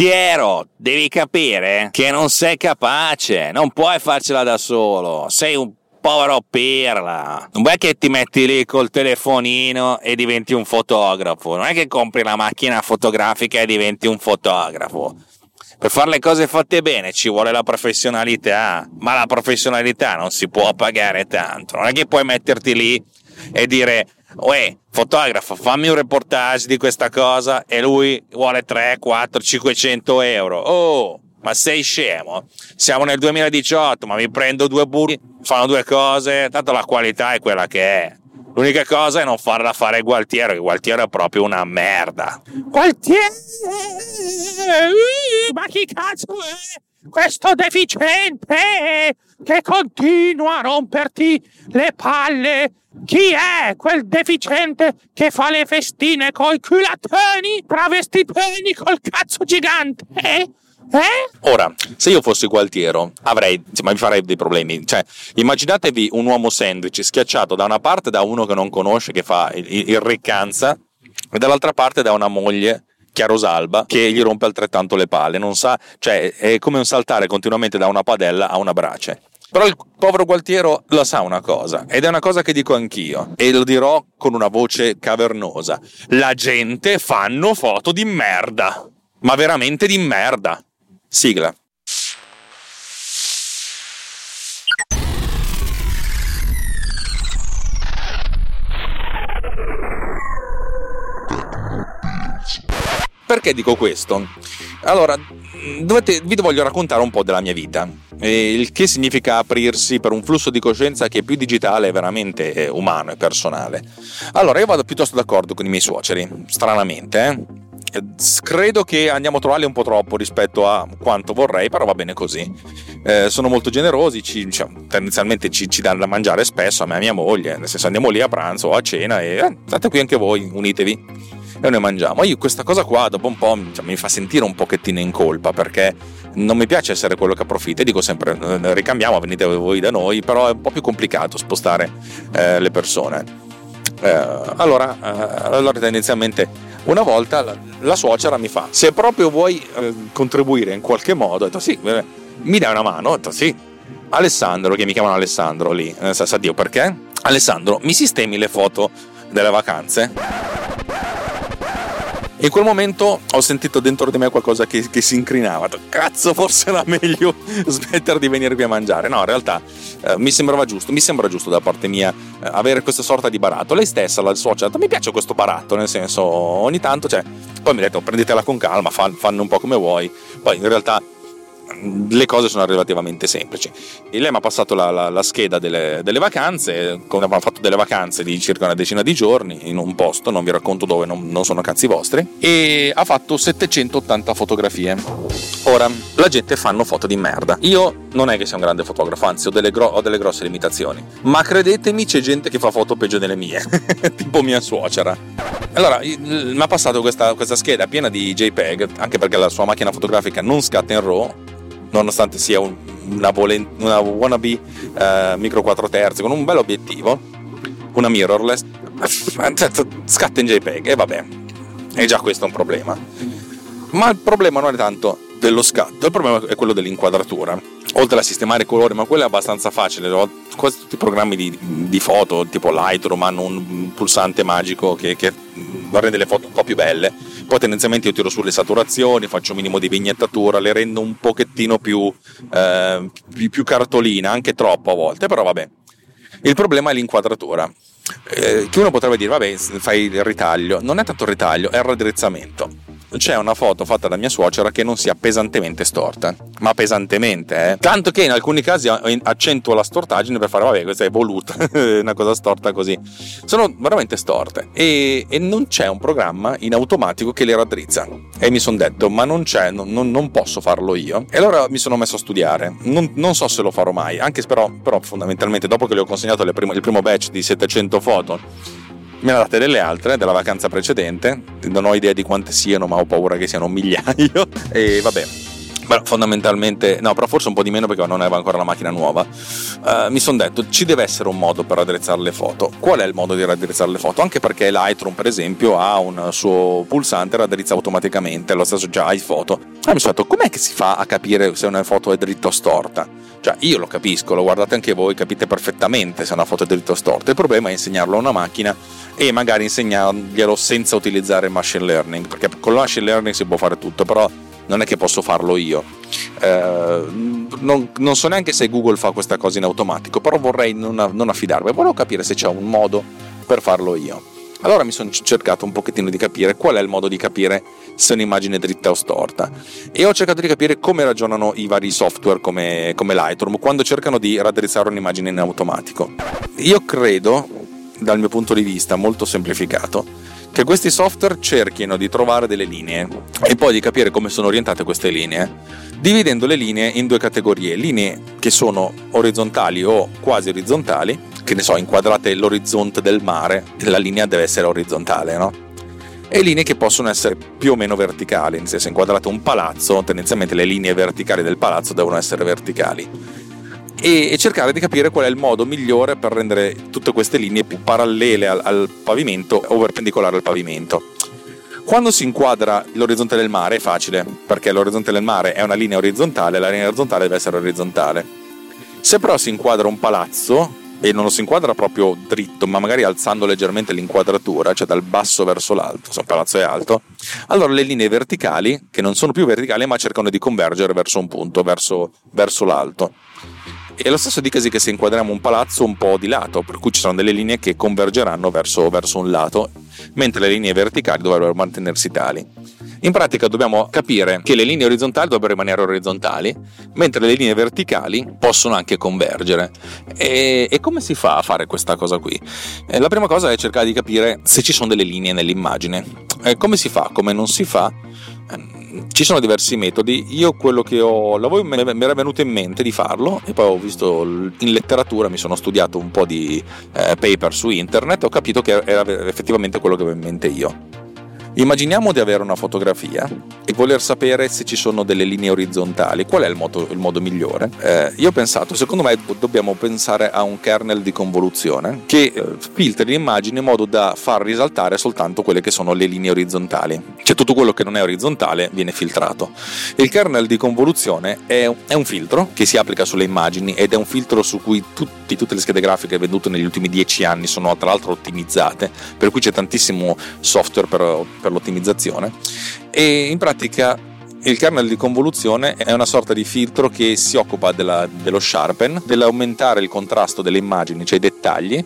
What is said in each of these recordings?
Tiero, devi capire che non sei capace, non puoi farcela da solo, sei un povero pirla. Non è che ti metti lì col telefonino e diventi un fotografo, non è che compri la macchina fotografica e diventi un fotografo. Per fare le cose fatte bene ci vuole la professionalità, ma la professionalità non si può pagare tanto. Non è che puoi metterti lì e dire Uè, fotografo, fammi un reportage di questa cosa e lui vuole 3, 4, 500 euro. Oh, ma sei scemo? Siamo nel 2018, ma mi prendo due burri, fanno due cose, tanto la qualità è quella che è. L'unica cosa è non farla fare Gualtiero, che Gualtiero è proprio una merda. Gualtiero! Ma chi cazzo è? Questo deficiente che continua a romperti le palle. Chi è quel deficiente che fa le festine coi culatoni, travestitoni col cazzo gigante? Eh? Eh? Ora, se io fossi Gualtiero, avrei, ma mi farei dei problemi. Cioè, immaginatevi un uomo sandwich schiacciato da una parte da uno che non conosce, che fa il, e dall'altra parte da una moglie chiarosalba che gli rompe altrettanto le palle. Non sa, cioè, è come un saltare continuamente da una padella a una brace. Però il povero Gualtiero lo sa una cosa, ed è una cosa che dico anch'io, e lo dirò con una voce cavernosa. La gente fanno foto di merda, ma veramente di merda. Sigla. Perché dico questo? Allora, dovete, vi voglio raccontare un po' della mia vita, il che significa aprirsi per un flusso di coscienza che è più digitale veramente eh, umano e personale. Allora, io vado piuttosto d'accordo con i miei suoceri, stranamente, eh? Credo che andiamo a trovarli un po' troppo rispetto a quanto vorrei, però va bene così. Eh, sono molto generosi, ci, diciamo, tendenzialmente ci, ci, danno da mangiare spesso a me e a mia moglie, nel senso andiamo lì a pranzo o a cena e eh, state qui anche voi, unitevi e noi mangiamo. Io questa cosa qua dopo un po' cioè, mi fa sentire un pochettino in colpa perché non mi piace essere quello che approfitta e dico sempre ricambiamo, venite voi da noi, però è un po' più complicato spostare eh, le persone. Eh, allora, eh, allora tendenzialmente una volta la, la, suocera mi fa, se proprio vuoi eh, contribuire in qualche modo, detto sì, mi dai una mano, detto sì. Alessandro, che mi chiamano Alessandro lì, eh, sa, sa Dio perché? Alessandro, mi sistemi le foto delle vacanze? In quel momento ho sentito dentro di me qualcosa che, che si incrinava. Cazzo, forse era meglio smettere di venire qui a mangiare. No, in realtà eh, mi sembrava giusto, mi sembra giusto da parte mia eh, avere questa sorta di baratto. Lei stessa, la suocera, ha detto mi piace questo baratto, nel senso ogni tanto, cioè, poi mi ha detto prendetela con calma, fanno un po' come vuoi. Poi in realtà le cose sono relativamente semplici. E lei mi ha passato la, la, la scheda delle, delle, vacanze, avevamo fatto delle vacanze di circa una decina di giorni in un posto, non vi racconto dove, non, non sono cazzi vostri, e ha fatto 780 fotografie. Ora, la gente fanno foto di merda. Io non è che sia un grande fotografo, anzi ho delle, gro- ho delle grosse limitazioni, ma credetemi c'è gente che fa foto peggio delle mie, tipo mia suocera. Allora, mi ha passato questa, questa scheda piena di JPEG, anche perché la sua macchina fotografica non scatta in RAW, nonostante sia un, una, volen- una wannabe uh, micro 4 terzi con un bel obiettivo, una mirrorless, scatta in JPEG e vabbè, è già questo un problema. Ma il problema non è tanto dello scatto, il problema è quello dell'inquadratura. Oltre a sistemare i colori, ma quello è abbastanza facile. Quasi tutti i programmi di, di foto, tipo Lightroom, hanno un pulsante magico che, che rende le foto un po' più belle poi tendenzialmente io tiro sulle saturazioni, faccio un minimo di vignettatura, le rendo un pochettino più, eh, più cartolina, anche troppo a volte, però vabbè. Il problema è l'inquadratura. Eh, che uno potrebbe dire, vabbè, fai il ritaglio. Non è tanto il ritaglio, è il raddrizzamento. c'è una foto fatta da mia suocera che non sia pesantemente storta, ma pesantemente, eh. Tanto che in alcuni casi accentuo la stortaggine per fare, vabbè, questa è voluta, una cosa storta così. Sono veramente storte e, e, non c'è un programma in automatico che le raddrizza. E mi sono detto, ma non c'è, non, non, posso farlo io. E allora mi sono messo a studiare. Non, non so se lo farò mai, anche però, però fondamentalmente dopo che le ho consegnato primo, il primo batch di 700 foto. Me ne date delle altre della vacanza precedente, non ho idea di quante siano, ma ho paura che siano un migliaio. E vabbè, Beh, fondamentalmente, no, però forse un po' di meno perché non aveva ancora la macchina nuova. Uh, mi sono detto, ci deve essere un modo per raddrizzare le foto. Qual è il modo di raddrizzare le foto? Anche perché Lightroom, per esempio, ha un suo pulsante raddrizza automaticamente, lo stesso già iPhoto. E mi sono detto, com'è che si fa a capire se una foto è dritta o storta? Cioè, io lo capisco, lo guardate anche voi, capite perfettamente se una foto è dritta o storta. Il problema è insegnarlo a una macchina e magari insegnarglielo senza utilizzare machine learning, perché con il machine learning si può fare tutto, però non è che posso farlo io. Eh, non, non, so neanche se Google fa questa cosa in automatico, però vorrei non, non affidarmi, volevo capire se c'è un modo per farlo io. Allora mi sono cercato un pochettino di capire qual è il modo di capire se un'immagine è dritta o storta e ho cercato di capire come ragionano i vari software come, come Lightroom quando cercano di raddrizzare un'immagine in automatico. Io credo, dal mio punto di vista molto semplificato, che questi software cerchino di trovare delle linee e poi di capire come sono orientate queste linee, dividendo le linee in due categorie, linee che sono orizzontali o quasi orizzontali, che ne so, inquadrate l'orizzonte del mare, la linea deve essere orizzontale, no? E linee che possono essere più o meno verticali, nel senso inquadrate un palazzo, tendenzialmente le linee verticali del palazzo devono essere verticali e, cercare di capire qual è il modo migliore per rendere tutte queste linee più parallele al, al pavimento o perpendicolari al pavimento. Quando si inquadra l'orizzonte del mare è facile, perché l'orizzonte del mare è una linea orizzontale, la linea orizzontale deve essere orizzontale. Se però si inquadra un palazzo, e non lo si inquadra proprio dritto, ma magari alzando leggermente l'inquadratura, cioè dal basso verso l'alto, se un palazzo è alto, allora le linee verticali, che non sono più verticali, ma cercano di convergere verso un punto, verso, verso l'alto. E lo stesso dicasi che se inquadriamo un palazzo un po' di lato, per cui ci sono delle linee che convergeranno verso, verso un lato, mentre le linee verticali dovrebbero mantenersi tali. In pratica dobbiamo capire che le linee orizzontali dovrebbero rimanere orizzontali, mentre le linee verticali possono anche convergere. E, e come si fa a fare questa cosa qui? Eh, la prima cosa è cercare di capire se ci sono delle linee nell'immagine. Eh, come si fa? Come non si fa? ci sono diversi metodi. Io quello che ho lavorato mi era venuto in mente di farlo e poi ho visto in letteratura, mi sono studiato un po' di eh, paper su internet, ho capito che era effettivamente quello che avevo in mente io. Immaginiamo di avere una fotografia e voler sapere se ci sono delle linee orizzontali. Qual è il modo, il modo migliore? Eh, io ho pensato, secondo me dobbiamo pensare a un kernel di convoluzione che eh, filtri l'immagine in modo da far risaltare soltanto quelle che sono le linee orizzontali. Cioè tutto quello che non è orizzontale viene filtrato. Il kernel di convoluzione è, è un filtro che si applica sulle immagini ed è un filtro su cui tutti, tutte le schede grafiche vendute negli ultimi dieci anni sono tra l'altro ottimizzate, per cui c'è tantissimo software per per l'ottimizzazione. E in pratica il kernel di convoluzione è una sorta di filtro che si occupa della, dello sharpen, dell'aumentare il contrasto delle immagini, cioè i dettagli,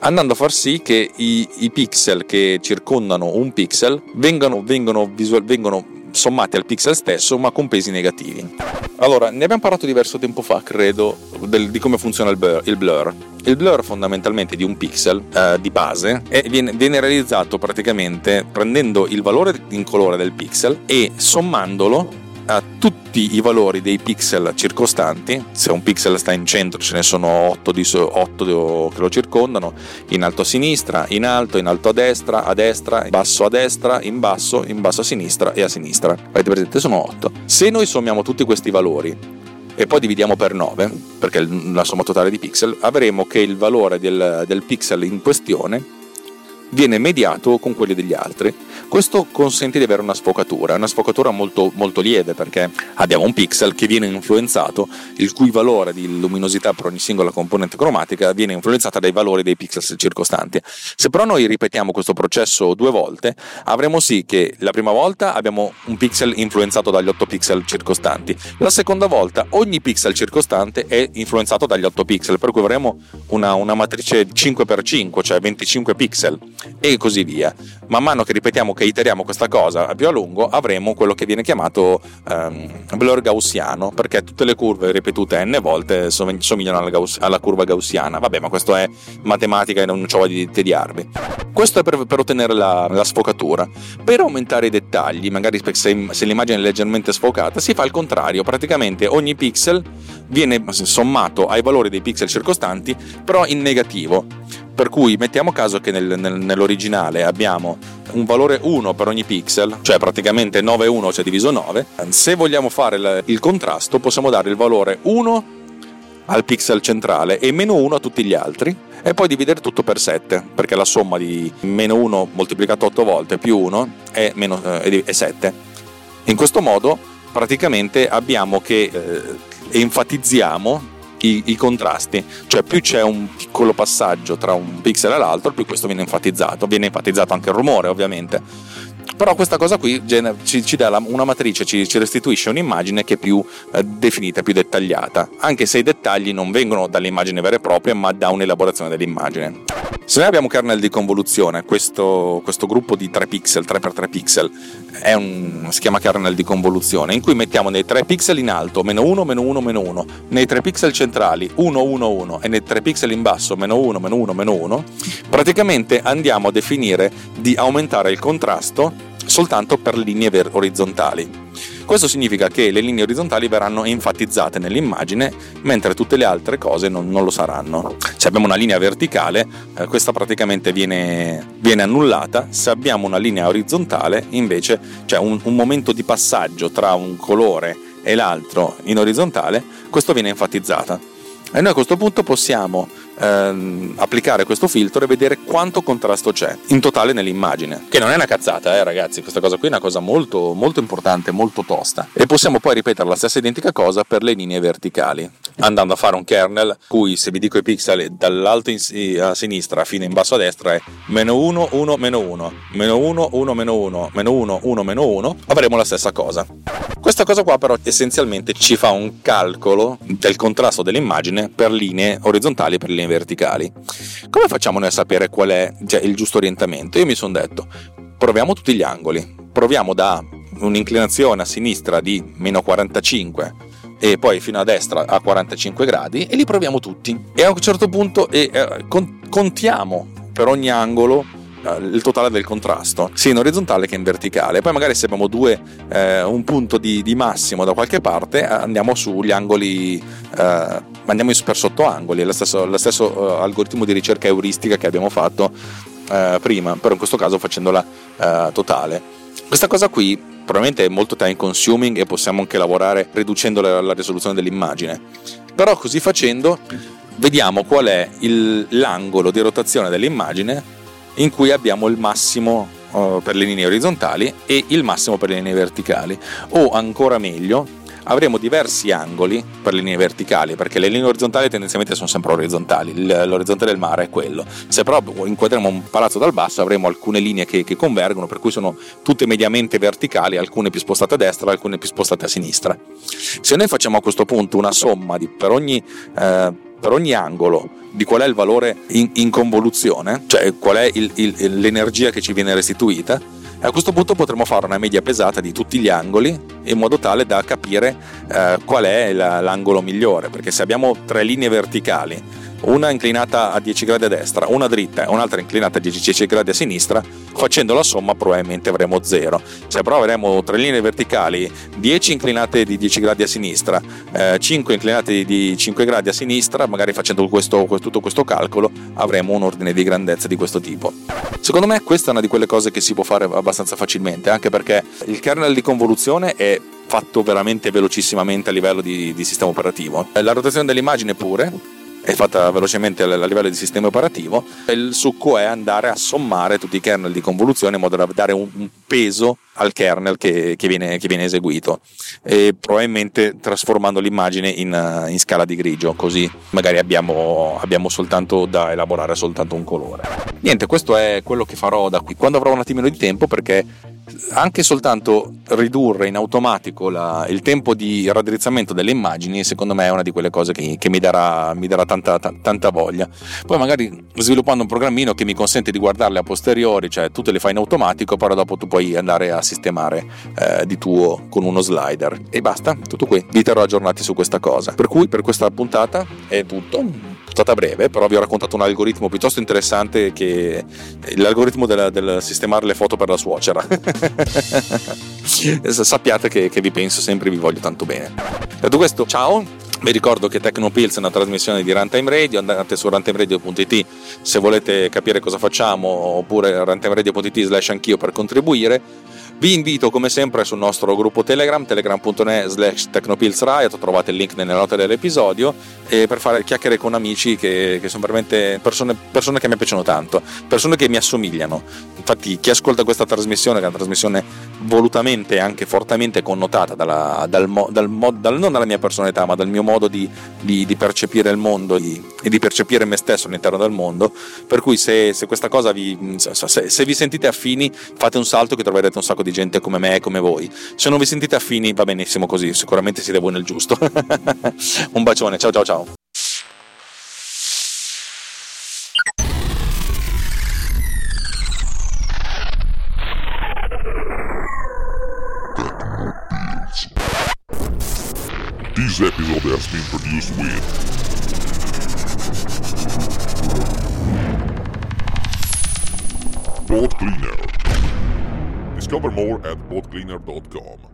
andando a far sì che i, i pixel che circondano un pixel vengano, vengano, visual, vengono sommati al pixel stesso ma con pesi negativi. Allora, ne abbiamo parlato diverso tempo fa, credo, del, di come funziona il blur, il blur. Il blur fondamentalmente di un pixel eh, di base viene, viene, realizzato praticamente prendendo il valore in colore del pixel e sommandolo a tutti i valori dei pixel circostanti, se un pixel sta in centro ce ne sono 8, di, 8 che lo circondano, in alto a sinistra, in alto, in alto a destra, a destra, in basso a destra, in basso, in basso a sinistra e a sinistra. Avete presente? Sono 8. Se noi sommiamo tutti questi valori e poi dividiamo per 9, perché è la somma totale di pixel, avremo che il valore del, del pixel in questione viene mediato con quelli degli altri. Questo consente di avere una sfocatura, una sfocatura molto, molto lieve perché abbiamo un pixel che viene influenzato, il cui valore di luminosità per ogni singola componente cromatica viene influenzata dai valori dei pixel circostanti. Se però noi ripetiamo questo processo due volte, avremo sì che la prima volta abbiamo un pixel influenzato dagli 8 pixel circostanti, la seconda volta ogni pixel circostante è influenzato dagli 8 pixel, per cui avremo una, una matrice 5x5, cioè 25 pixel e così via. Man mano che ripetiamo, che iteriamo questa cosa più a lungo, avremo quello che viene chiamato um, blur gaussiano, perché tutte le curve ripetute n volte somigliano alla, gauss- alla curva gaussiana. Vabbè, ma questo è matematica e non ho di tediarvi. Questo è per, per ottenere la, la, sfocatura. Per aumentare i dettagli, magari se, se l'immagine è leggermente sfocata, si fa il contrario. Praticamente ogni pixel viene sommato ai valori dei pixel circostanti, però in negativo. Per cui mettiamo caso che nel, nel, nell'originale abbiamo un valore 1 per ogni pixel, cioè praticamente 9 1 cioè diviso 9. Se vogliamo fare il, il contrasto possiamo dare il valore 1 al pixel centrale e meno 1 a tutti gli altri e poi dividere tutto per 7 perché la somma di meno 1 moltiplicato 8 volte più 1 è, meno, eh, è 7. In questo modo praticamente abbiamo che eh, enfatizziamo i, i, contrasti, cioè più c'è un piccolo passaggio tra un pixel e l'altro, più questo viene enfatizzato, viene enfatizzato anche il rumore ovviamente. Però questa cosa qui ci, ci dà una matrice, ci, ci, restituisce un'immagine che è più eh, definita, più dettagliata, anche se i dettagli non vengono dall'immagine vera e propria, ma da un'elaborazione dell'immagine. Se noi abbiamo kernel di convoluzione, questo, questo gruppo di 3 pixel, 3x3 pixel, un, si chiama kernel di convoluzione, in cui mettiamo nei 3 pixel in alto meno 1, meno 1, meno 1, nei 3 pixel centrali 1, 1, 1 e nei 3 pixel in basso meno 1, meno 1, meno 1, praticamente andiamo a definire di aumentare il contrasto soltanto per linee orizzontali. Questo significa che le linee orizzontali verranno enfatizzate nell'immagine, mentre tutte le altre cose non, non lo saranno. Se abbiamo una linea verticale, eh, questa praticamente viene, viene, annullata. Se abbiamo una linea orizzontale, invece, c'è un, un momento di passaggio tra un colore e l'altro in orizzontale, questo viene enfatizzato. E noi a questo punto possiamo ehm, applicare questo filtro e vedere quanto contrasto c'è in totale nell'immagine. Che non è una cazzata, eh, ragazzi, questa cosa qui è una cosa molto, molto importante, molto tosta. E possiamo poi ripetere la stessa identica cosa per le linee verticali. Andando a fare un kernel, cui se vi dico i pixel dall'alto in, a sinistra fino in basso a destra è meno 1, 1, meno 1, meno 1, 1, meno 1, meno 1, 1, meno 1, avremo la stessa cosa. Questa cosa qua però essenzialmente ci fa un calcolo del contrasto dell'immagine per linee orizzontali e per linee linee verticali. Come facciamo noi a sapere qual è cioè, il giusto orientamento? Io mi sono detto, proviamo tutti gli angoli, proviamo da un'inclinazione a sinistra di meno 45 e poi fino a destra a 45 gradi e li proviamo tutti. E a un certo punto eh, contiamo per ogni angolo il totale del contrasto, sia in orizzontale che in verticale. Poi magari se abbiamo due, eh, un punto di, di, massimo da qualche parte, andiamo sugli angoli, eh, andiamo per sottoangoli, è lo stesso, lo stesso uh, algoritmo di ricerca euristica che abbiamo fatto uh, prima, però in questo caso facendola uh, totale. Questa cosa qui probabilmente è molto time consuming e possiamo anche lavorare riducendo la, la risoluzione dell'immagine, però così facendo vediamo qual è il, l'angolo di rotazione dell'immagine in cui abbiamo il massimo uh, per le linee orizzontali e il massimo per le linee verticali. O ancora meglio avremo diversi angoli per le linee verticali perché le linee orizzontali tendenzialmente sono sempre orizzontali l'orizzonte del mare è quello. Se però inquadriamo un palazzo dal basso avremo alcune linee che, che convergono per cui sono tutte mediamente verticali alcune più spostate a destra alcune più spostate a sinistra. Se noi facciamo a questo punto una somma di, per ogni eh, per ogni angolo di qual è il valore in, in convoluzione, cioè qual è il, il, l'energia che ci viene restituita, a questo punto potremo fare una media pesata di tutti gli angoli in modo tale da capire eh, qual è la, l'angolo migliore, perché se abbiamo tre linee verticali una inclinata a 10 gradi a destra, una dritta e un'altra inclinata a 10 gradi a sinistra, facendo la somma probabilmente avremo 0. Se però avremo tre linee verticali, 10 inclinate di 10 gradi a sinistra, eh, 5 inclinate di 5 gradi a sinistra, magari facendo questo, tutto questo calcolo avremo un ordine di grandezza di questo tipo. Secondo me questa è una di quelle cose che si può fare abbastanza facilmente, anche perché il kernel di convoluzione è fatto veramente velocissimamente a livello di, di sistema operativo. La rotazione dell'immagine pure, è fatta velocemente a livello di sistema operativo. Il succo è andare a sommare tutti i kernel di convoluzione in modo da dare un, peso al kernel che, che, viene, che viene, eseguito e probabilmente trasformando l'immagine in, in scala di grigio così magari abbiamo, abbiamo, soltanto da elaborare soltanto un colore niente questo è quello che farò da qui quando avrò un attimino di tempo perché anche soltanto ridurre in automatico la, il tempo di raddrizzamento delle immagini, secondo me è una di quelle cose che, che mi darà, mi darà tanta, t- tanta, voglia. Poi magari sviluppando un programmino che mi consente di guardarle a posteriori, cioè tu te le fai in automatico, però dopo tu puoi andare a sistemare eh, di tuo con uno slider. E basta, tutto qui. Vi terrò aggiornati su questa cosa. Per cui per questa puntata è tutto stata breve, però vi ho raccontato un algoritmo piuttosto interessante che l'algoritmo del, del sistemare le foto per la suocera. Sappiate che, che vi penso sempre e vi voglio tanto bene. Detto questo, ciao! Vi ricordo che Tecnopills è una trasmissione di Runtime Radio, andate su runtimeradio.it se volete capire cosa facciamo oppure runtimeradio.it slash anch'io per contribuire vi invito come sempre sul nostro gruppo Telegram, telegram.net slash technopillsriot, trovate il link nelle note dell'episodio, per fare chiacchiere con amici che, che sono veramente persone, persone, che mi piacciono tanto, persone che mi assomigliano. Infatti chi ascolta questa trasmissione, che è una trasmissione volutamente e anche fortemente connotata dalla, dal, dal, dal, non dalla mia personalità, ma dal mio modo di, di, di percepire il mondo di, e di percepire me stesso all'interno del mondo, per cui se, se questa cosa vi, se, se vi sentite affini, fate un salto che troverete un sacco di gente come me e come voi. Se non vi sentite affini va benissimo così, sicuramente siete voi nel giusto. Un bacione, ciao ciao ciao. podcleaner.com.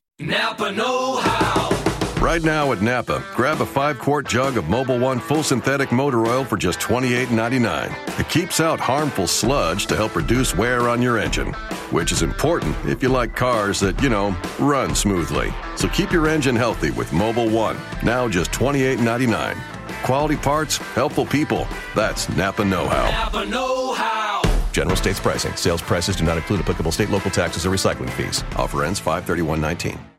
Napa Know How. Right now at Napa, grab a five quart jug of Mobil One full synthetic motor oil for just $28.99. It keeps out harmful sludge to help reduce wear on your engine, which is important if you like cars that, you know, run smoothly. So keep your engine healthy with Mobil One, now just $28.99. Quality parts, helpful people. That's Napa Know How. Napa Know How. General states pricing. Sales prices do not include applicable state, local taxes, or recycling fees. Offer ends 531.19.